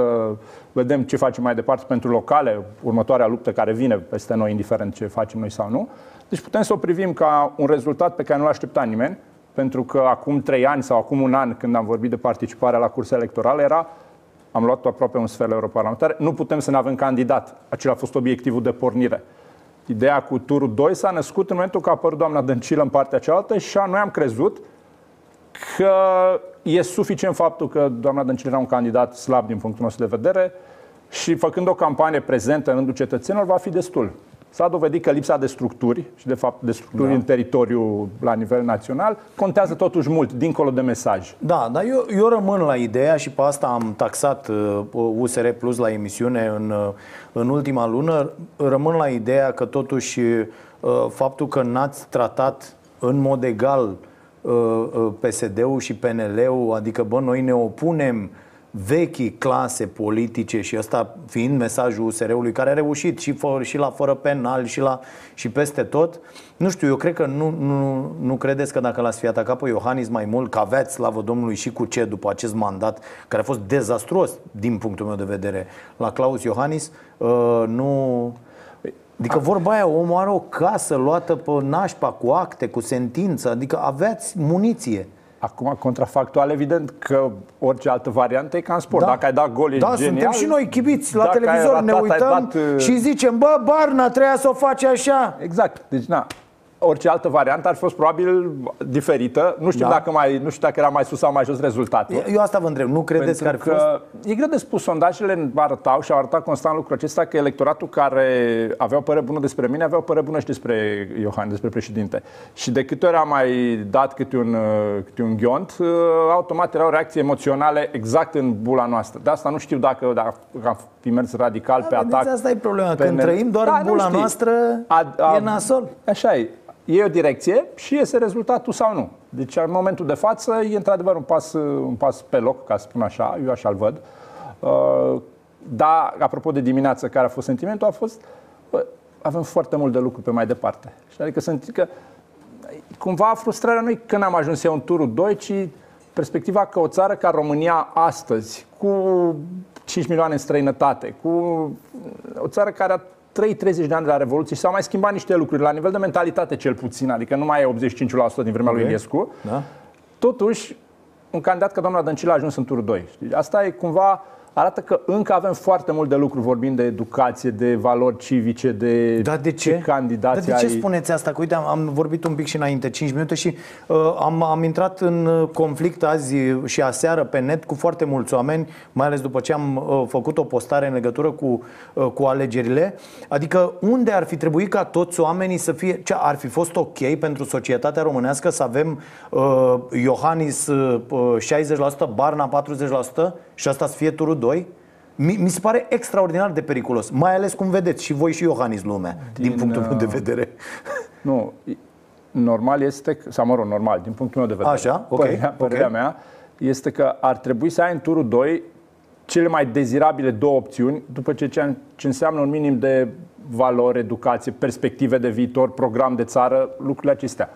vedem ce facem mai departe pentru locale, următoarea luptă care vine peste noi, indiferent ce facem noi sau nu. Deci putem să o privim ca un rezultat pe care nu l aștepta nimeni, pentru că acum trei ani sau acum un an, când am vorbit de participarea la cursa electorală, era am luat aproape un sfert la europarlamentare, nu putem să ne avem candidat. Acela a fost obiectivul de pornire. Ideea cu turul 2 s-a născut în momentul că a apărut doamna Dăncilă în partea cealaltă și noi am crezut că e suficient faptul că doamna Dăncilă era un candidat slab din punctul nostru de vedere și făcând o campanie prezentă în rândul cetățenilor va fi destul. S-a dovedit că lipsa de structuri și de fapt de structuri Da. în teritoriu la nivel național contează totuși mult, dincolo de mesaj. Da, dar eu, eu rămân la ideea și pe asta am taxat uh, USR Plus la emisiune în, uh, în ultima lună, rămân la ideea că totuși uh, faptul că n-ați tratat în mod egal uh, uh, PSD-ul și PNL-ul, adică bă, noi ne opunem vechii clase politice și ăsta fiind mesajul USR-ului care a reușit și, fă, și la fără penal și, la, și peste tot. Nu știu, eu cred că nu, nu, nu credeți că dacă l-ați fi atacat pe Iohannis mai mult, că aveați slavă Domnului și cu ce după acest mandat, care a fost dezastruos din punctul meu de vedere, la Claus Iohannis, uh, nu... Adică vorba aia, omul are o casă luată pe nașpa cu acte, cu sentință, adică aveați muniție. Acum, contrafactual, evident că orice altă variantă e ca în sport. Da. Dacă ai dat gol, e Da, genial. suntem și noi chibiți la Dacă ai televizor, ne ratat, ai uităm dat, uh, și zicem, bă, Barna, treia să o faci așa. Exact. Deci, na, orice altă variantă ar fi fost probabil diferită. Nu știu, Da. dacă, mai, nu știu dacă era mai sus sau mai jos rezultatul. Eu asta vă întreb, nu credeți că ar Pentru fi fost... că e greu de spus, sondajele arătau și au arătat constant lucrul acesta că electoratul care avea o părere bună despre mine avea o părere bună și despre Iohan, despre președinte. Și de câte ori am mai dat câte un, uh, câte un ghiont, uh, automat erau reacții emoționale exact în bula noastră. De asta nu știu dacă, dacă am fi mers radical pe Vedeți, atac. asta e problema, pe când ne- trăim doar Da, în nu bula știi. noastră, e nasol. Așa e. E o direcție și iese rezultatul sau nu. Deci, în momentul de față, e într-adevăr un pas, un pas pe loc, ca să spun așa, eu așa-l văd. Uh, Da, apropo de dimineață, care a fost sentimentul, a fost, bă, avem foarte mult de lucru pe mai departe. Și adică sunt că cumva frustrarea nu e că n-am ajuns eu în turul 2, ci perspectiva că o țară ca România astăzi, cu 5 milioane în străinătate, cu o țară care a trăit 30 de ani de la Revoluție și s-au mai schimbat niște lucruri, la nivel de mentalitate cel puțin, adică nu mai e 85% din vremea lui Ok. Iliescu, Da? totuși un candidat ca doamna Dăncilă a ajuns în turul 2. Știi? Asta e cumva arată că încă avem foarte mult de lucru vorbind de educație, de valori civice, de, Da, de ce? candidați Dar de ce ai- spuneți asta? Că uite, am, am vorbit un pic și înainte, 5 minute și uh, am, am intrat în uh, conflict azi și aseară pe net cu foarte mulți oameni, mai ales după ce am uh, făcut o postare în legătură cu, uh, cu alegerile. Adică unde ar fi trebuit ca toți oamenii să fie, ce ar fi fost ok pentru societatea românească să avem uh, Iohannis uh, uh, 60%, Barna 40% și asta să fie turul 2? Mi, mi se pare extraordinar de periculos, mai ales cum vedeți și voi și Iohannis lumea, din, din punctul meu de uh, vedere. Nu, normal este, că- sau mă rog, normal, din punctul meu de vedere. Așa, ok, Părerea, ok. părerea mea este că ar trebui să ai în turul 2 cele mai dezirabile două opțiuni, după ce, ce ce înseamnă un minim de valori, educație, perspective de viitor, program de țară, lucrurile acestea.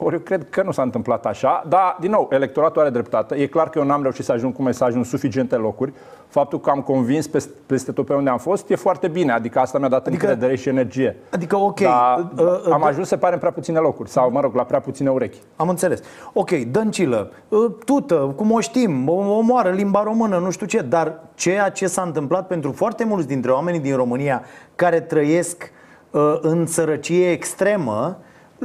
Ori eu cred că nu s-a întâmplat așa, dar, din nou, electoratul are dreptate. E clar că eu n-am reușit să ajung cu mesajul în suficiente locuri. Faptul că am convins peste, peste tot pe unde am fost e foarte bine, adică asta mi-a dat adică, încredere și energie. Adică, ok, Dar uh, uh, am da. ajuns, se pare, în prea puține locuri, sau, mă rog, la prea puține urechi. Am înțeles. Ok, Dăncilă, uh, tută, cum o știm, o- omoară limba română, nu știu ce, dar ceea ce s-a întâmplat pentru foarte mulți dintre oamenii din România care trăiesc uh, în sărăcie extremă,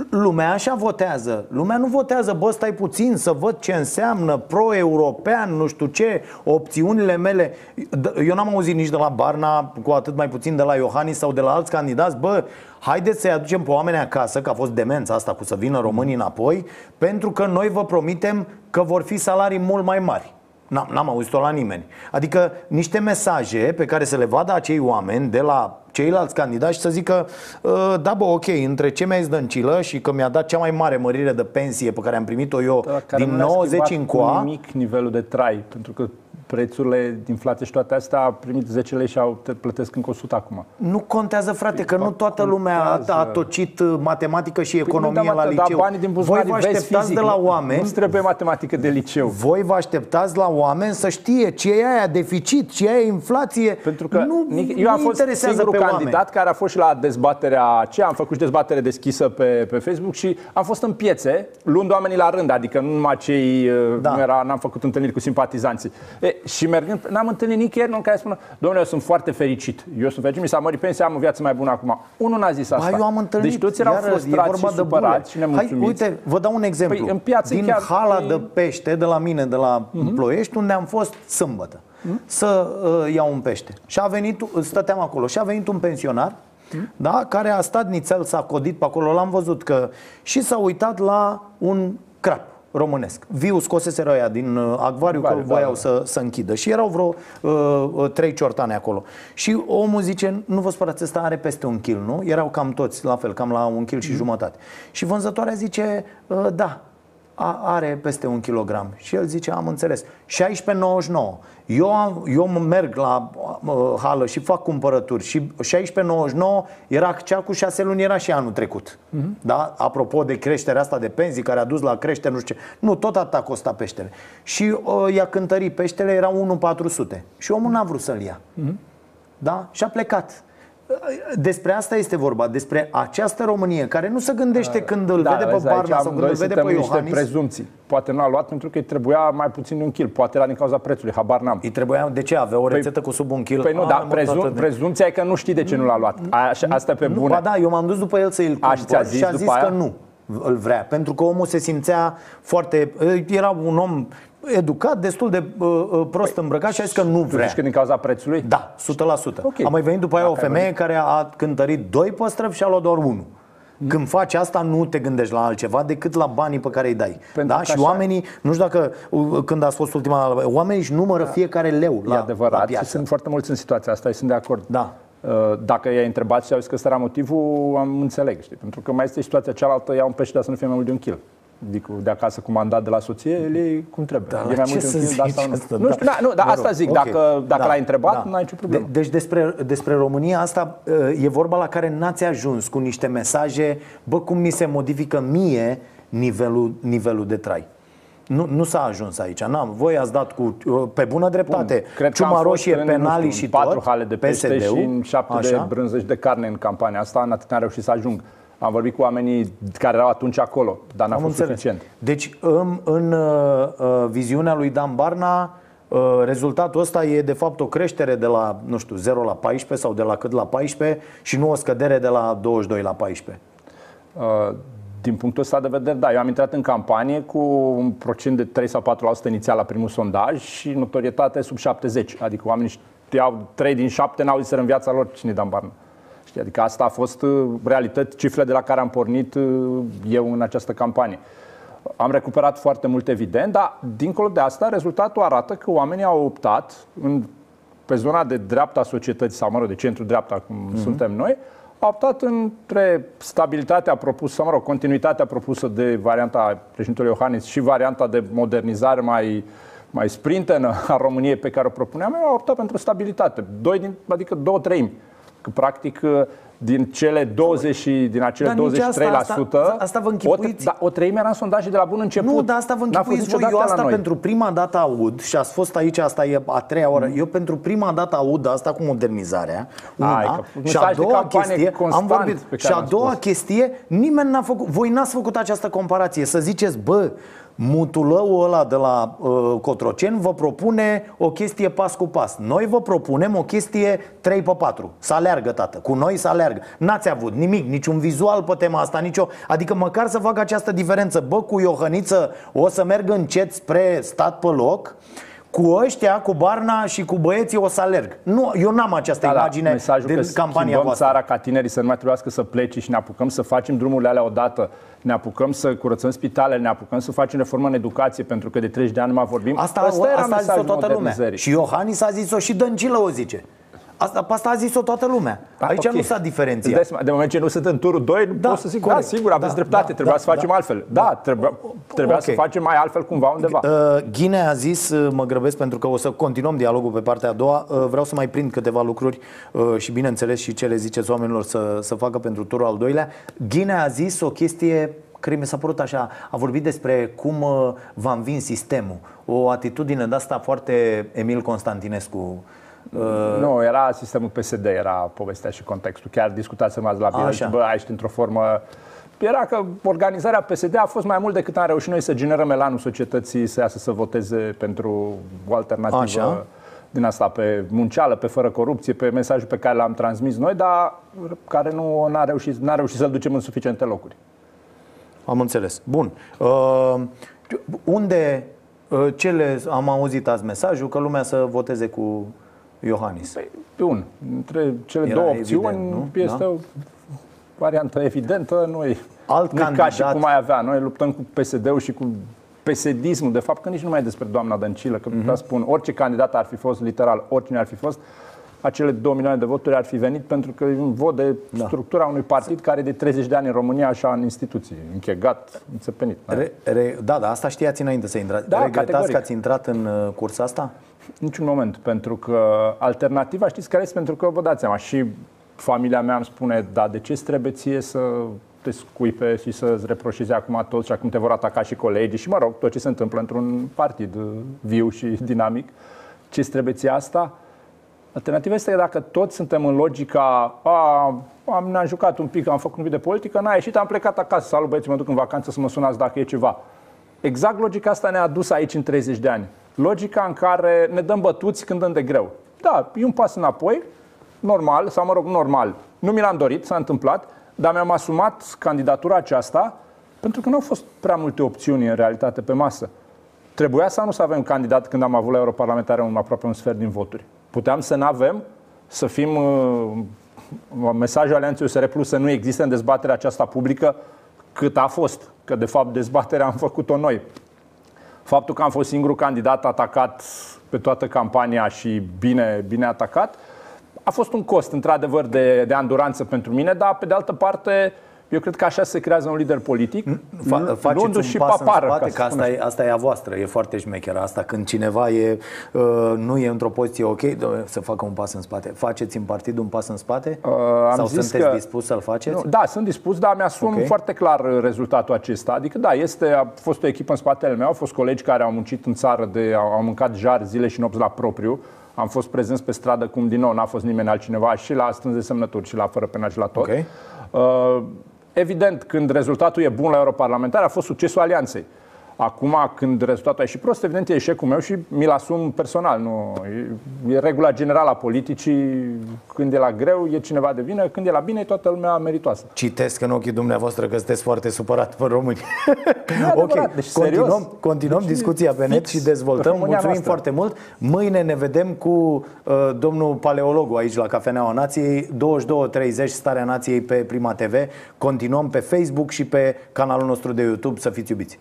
lumea așa votează. Lumea nu votează, bă, stai puțin să văd ce înseamnă pro-european, nu știu ce, opțiunile mele. D- Eu n-am auzit nici de la Barna, cu atât mai puțin de la Iohannis sau de la alți candidați, bă, haideți să-i aducem pe oameni acasă, că a fost demența asta cu să vină românii înapoi, pentru că noi vă promitem că vor fi salarii mult mai mari. N-am, n-am auzit-o la nimeni. Adică niște mesaje pe care să le vadă acei oameni de la ceilalți candidați și să zică "Uh, da bă, ok, între ce mi-ai zdăncilă și că mi-a dat cea mai mare mărire de pensie pe care am primit-o eu Care din nu le-a 90 schimbat încoa, cu nimic nivelul de trai, pentru că prețurile, inflație și toate astea, a primit 10 lei și au, te plătesc încă 100 acum. nu contează, frate, că nu toată lumea a, a tocit uh, matematică și economie Păi nu, da, la mă, da, liceu. banii din Voi buzunar vă vezi așteptați fizic, de la nu- oameni Nu trebuie matematică de liceu. Voi vă așteptați la oameni să știe ce e aia deficit, ce e aia inflație. Pentru că nu, Nic- eu am nu fost interesează singurul pe candidat oameni. care a fost și la dezbaterea ce am făcut și dezbatere deschisă pe, pe Facebook și am fost în piețe, luând oamenii la rând, adică nu numai cei, da. nu era, n-am făcut întâlniri cu simpatizanții. E, și mergând, n-am întâlnit nicăieri unul care spune, domnule, eu sunt foarte fericit, eu sunt fericit, mi s-a mărit pensia, am o viață mai bună acum. Unul n-a zis asta. Ba, eu am întâlnit, deci toți erau iară, e frustrați vorba și de bule. supărați și Hai, nemulțumiți. uite, vă dau un exemplu. Păi, în piață Din chiar hala e- de pește de la mine, de la Mhm. Ploiești, unde am fost sâmbătă, să uh, iau un pește. Și a venit, stăteam acolo, și a venit un pensionar, Mhm. da, care a stat nițel, s-a codit pe acolo, l-am văzut că și s-a uitat la un crap românesc. Viu scoseseră ăia din uh, acvariu că Vale, voiau vale. să, să închidă. Și erau vreo uh, uh, trei ciortane acolo. Și omul zice, nu vă spărați, ăsta are peste un kil, nu? Erau cam toți, la fel, cam la un kil și Mhm. jumătate. Și vânzătoarea zice, uh, da, a, are peste un kilogram. Și el zice, am înțeles, 16,99. Eu, am, eu merg la uh, hală și fac cumpărături și 16,99 era cea cu 6 luni, era și anul trecut. Mhm. Da? Apropo de creșterea asta de pensii care a dus la creștere, nu știu ce. Nu, tot atâta costa peștele. Și uh, i-a cântărit peștele, era 1,400. Și omul n-a vrut să-l ia. Mhm. Da? Și a plecat. Despre asta este vorba, despre această Românie care nu se gândește când îl vede pe vezi, aici Barna sau când îl amândoi vede suntem pe niște Iohannis. prezumții. Poate nu a luat pentru că îi trebuia mai puțin de un kil. Poate era din cauza prețului, habar n-am. Îi trebuia, de ce? Avea o rețetă cu sub un kil? Păi nu, Ah, dar mă, prezum, tată, de- prezumția e că nu știi de ce nu l-a luat. Așa, asta e pe Nu, bune. ba da, eu m-am dus după el să-i A, și ți-a cumpăr zis și a după zis aia? că nu îl vrea, pentru că omul se simțea foarte... Era un om educat, destul de uh, uh, prost îmbrăcat și a zis că nu Tu vrea. zici că din cauza prețului? Da, 100%. Ok. A mai venit după aia Dacă o ai femeie venit. care a cântărit doi păstrăvi și a luat doar unul. Când faci asta, nu te gândești la altceva decât la banii pe care îi dai. Pentru da? că Și așa- oamenii, nu știu dacă uh, când ați fost ultima dată, oamenii își numără fiecare leu E la, la adevărat și piață. sunt foarte mulți în situația asta și sunt de acord. Da. Uh, Dacă i-ai întrebat și au zis că ăsta era motivul, am înțeleg, știi? Pentru că mai este situația cealaltă, ia un pește, dar să nu fie mai mult de un kil. Adică de acasă cu mandat de la soție, el e cum trebuie. Da, e mai ce mult de să un kil, dar zici sau nu. asta? Nu știu, da, nu, dar Mă asta rog, zic, ok. dacă, dacă Da, l-ai întrebat, da. nu ai nicio problemă. De, deci despre, despre România asta uh, e vorba la care n-ați ajuns cu niște mesaje, bă, cum mi se modifică mie nivelul, nivelul de trai. Nu, nu s-a ajuns aici. N-am. Voi ați dat cu, uh, pe bună dreptate, Bun, cred că am ciuma fost roșie, în, penalii nu știu, și în patru tot, hale de pește PSD-ul, și în șapte de așa? brânzăși de carne în campania asta, în atât n-am reușit să ajung. Am vorbit cu oamenii care erau atunci acolo, dar n-a Am fost înțeles. suficient. Deci, în, în uh, uh, viziunea lui Dan Barna, uh, rezultatul ăsta e de fapt o creștere de la, nu știu, 0 la 14 sau de la cât la 14 și nu o scădere de la 22 la 14. Uh, Din punctul ăsta de vedere, da, eu am intrat în campanie cu un procent de 3 sau 4% inițial la primul sondaj și notorietate sub 70. Adică oamenii știau 3 din 7 n-au zis în viața lor cine e Dan Barna. Știi? Adică asta a fost uh, realitate, cifrele de la care am pornit uh, eu în această campanie. Am recuperat foarte mult, evident, dar dincolo de asta, rezultatul arată că oamenii au optat în, pe zona de dreapta a societății, sau mă rog, de centru-dreapta, cum Mhm. suntem noi, au optat între stabilitatea propusă, sau mă rog, continuitatea propusă de varianta președintelui Iohannis și varianta de modernizare mai, mai sprintenă a României pe care o propuneam, eu au optat pentru stabilitate. Doi din, adică două treimi. Că, practic, din cele 20 și din acele Dar nici 23%, asta- asta- asta vă o, închipuiți? da, o treime era în sondaje de la bun început. Nu, dar asta vă N-a fost închipuiți voi. niciodată Eu la asta noi. pentru prima dată aud și ați fost aici, asta e a treia oră. Eu pentru prima dată aud asta cu modernizarea. Una, Ai, că și a mesaj de doua campanie chestie, am constant vorbit. pe care Și a l-am doua spus. chestie, nimeni n-a făcut, voi n-ați făcut această comparație. Să ziceți, bă, mutulăul ăla de la uh, Cotroceni vă propune o chestie pas cu pas. Noi vă propunem o chestie 3 pe 4. Să aleargă, tată. Cu noi să aleargă. N-ați avut nimic, niciun vizual pe tema asta, nicio... Adică măcar să facă această diferență. Bă, cu Iohăniță o să merg încet spre stat pe loc, cu ăștia, cu Barna și cu băieții o să alerg. Nu, eu n-am această Da, da, imagine mesajul din că campania schimbăm voastră. țara ca tinerii să nu mai trebuiască să plece și ne apucăm să facem drumurile alea odată, ne apucăm să curățăm spitalele, ne apucăm să facem reformă în educație, pentru că de 30 de ani nu mai vorbim. Asta, Ăsta era asta a zis-o mesajul toată lumea. modernizării. Și Iohannis a zis-o și Dăncilă o zice. Asta, pe asta a zis-o toată lumea. Aici Ah, Ok. nu s-a Îți diferențiat. dai seama, De moment ce nu sunt în turul 2, Da, pot să zic, corect. da, sigur, aveți Da, dreptate, da, trebuia da, să facem da. altfel. Da, trebuia, trebuia să Ok. facem mai altfel cumva undeva. Uh, Ghine a zis, uh, mă grăbesc pentru că o să continuăm dialogul pe partea a doua, uh, vreau să mai prind câteva lucruri uh, și bineînțeles și ce le ziceți oamenilor să, să facă pentru turul al doilea. Ghine a zis o chestie care mi s-a părut așa, a vorbit despre cum uh, va învin sistemul. O atitudine de asta foarte Emil Constantinescu. Uh, Nu, era sistemul PSD, era povestea și contextul. Chiar discutați azi la bine, Așa. bă, ești într-o formă... Era că organizarea PSD a fost mai mult decât am reușit noi să generăm elanul societății să iasă să voteze pentru o alternativă Așa. din asta pe munceală, pe fără corupție, pe mesajul pe care l-am transmis noi, dar care nu n-a reușit, n-a reușit să-l ducem în suficiente locuri. Am înțeles. Bun. Uh, unde, uh, ce le, am auzit azi mesajul că lumea să voteze cu Iohannis. Pe un. Între cele Era două evident, opțiuni nu? este Da. o variantă evidentă. Noi, Alt nu ca candidat. și cum ai avea. Noi luptăm cu PSD-ul și cu PSD-ismul. De fapt, că nici nu mai e despre doamna Dăncilă. Că Mhm. mm-hmm. spun, orice candidat ar fi fost, literal, oricine ar fi fost, acele 2 milioane de voturi ar fi venit pentru că e un vot de da. structura unui partid care de 30 de ani în România așa în instituții, închegat, înțepenit. Da? Re, re, da, da, asta știați înainte să intrați. Da, Regretați categoric. că ați intrat în uh, cursa asta? Niciun moment, pentru că alternativa, știți care este? Pentru că vă dați seama, și familia mea îmi spune, da, de ce îți trebuie ție să te scuipe și să-ți reproșezi acum tot și acum te vor ataca și colegii și, mă rog, tot ce se întâmplă într-un partid uh, viu și dinamic. Ce îți trebuie ție asta? Alternativa este că dacă toți suntem în logica a, am, ne-am jucat un pic, am făcut un pic de politică, n-a ieșit, am plecat acasă, salut băieți, mă duc în vacanță să mă sunați dacă e ceva. Exact logica asta ne-a dus aici în 30 de ani. Logica în care ne dăm bătuți când dăm de greu. Da, e un pas înapoi, normal, sau mă rog, normal. Nu mi l-am dorit, s-a întâmplat, dar mi-am asumat candidatura aceasta pentru că nu au fost prea multe opțiuni în realitate pe masă. Trebuia sau nu să avem candidat când am avut la europarlamentare un aproape un sfert din voturi? Puteam să nu avem, să fim uh, mesajul Alianței USR Plus să nu existe în dezbaterea aceasta publică cât a fost. Că de fapt dezbaterea am făcut-o noi. Faptul că am fost singurul candidat atacat pe toată campania și bine, bine atacat, a fost un cost, într-adevăr, de, de anduranță pentru mine, dar, pe de altă parte, eu cred că așa se creează un lider politic, Fa- faceți luându-și un și pas papară. în spate, ca să că asta spun e, asta e a voastră, e foarte șmecheră asta. Când cineva e, uh, nu e într-o poziție ok, dom'le, să facă un pas în spate. Faceți în partid un pas în spate? Uh, am Sau zis sunteți că- dispus să-l faceți? Nu, da, sunt dispus, dar mi-asum Ok. foarte clar uh, rezultatul acesta. Adică, da, este, a fost o echipă în spatele meu, au fost colegi care au muncit în țară, de, au, au mâncat jar zile și nopți la propriu. Am fost prezenți pe stradă, cum din nou n-a fost nimeni altcineva, și la strâns de semnături, și la fără penal, și la tot. Ok. Uh, evident, când rezultatul e bun la europarlamentar, a fost succesul alianței. Acum, când rezultatul a ieșit prost, evident e eșecul meu și mi-l asum personal. Nu, e, e regula generală a politicii. Când e la greu, e cineva de vină, când e la bine, e toată lumea meritoasă. Citesc în ochii dumneavoastră că sunteți foarte supărat pe români. adevărat, deci serios. continuăm, continuăm Deci discuția pe net fix și dezvoltăm. România Mulțumim noastră. foarte mult. Mâine ne vedem cu uh, domnul paleologul aici la Cafeneaua Nației, 22.30 Starea Nației pe Prima TV. Continuăm pe Facebook și pe canalul nostru de YouTube. Să fiți iubiți!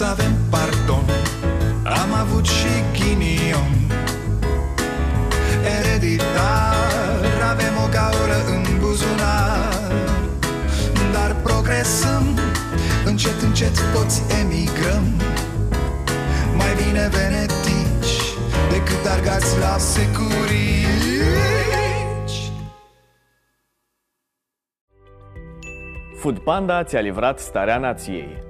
Să avem pardon. Am avut și ghinion. Ereditar Avem o gaură în buzunar. Dar progresăm Încet, încet toți emigrăm. Mai bine venetici Decât argați la securici. Food Panda ți-a livrat starea nației.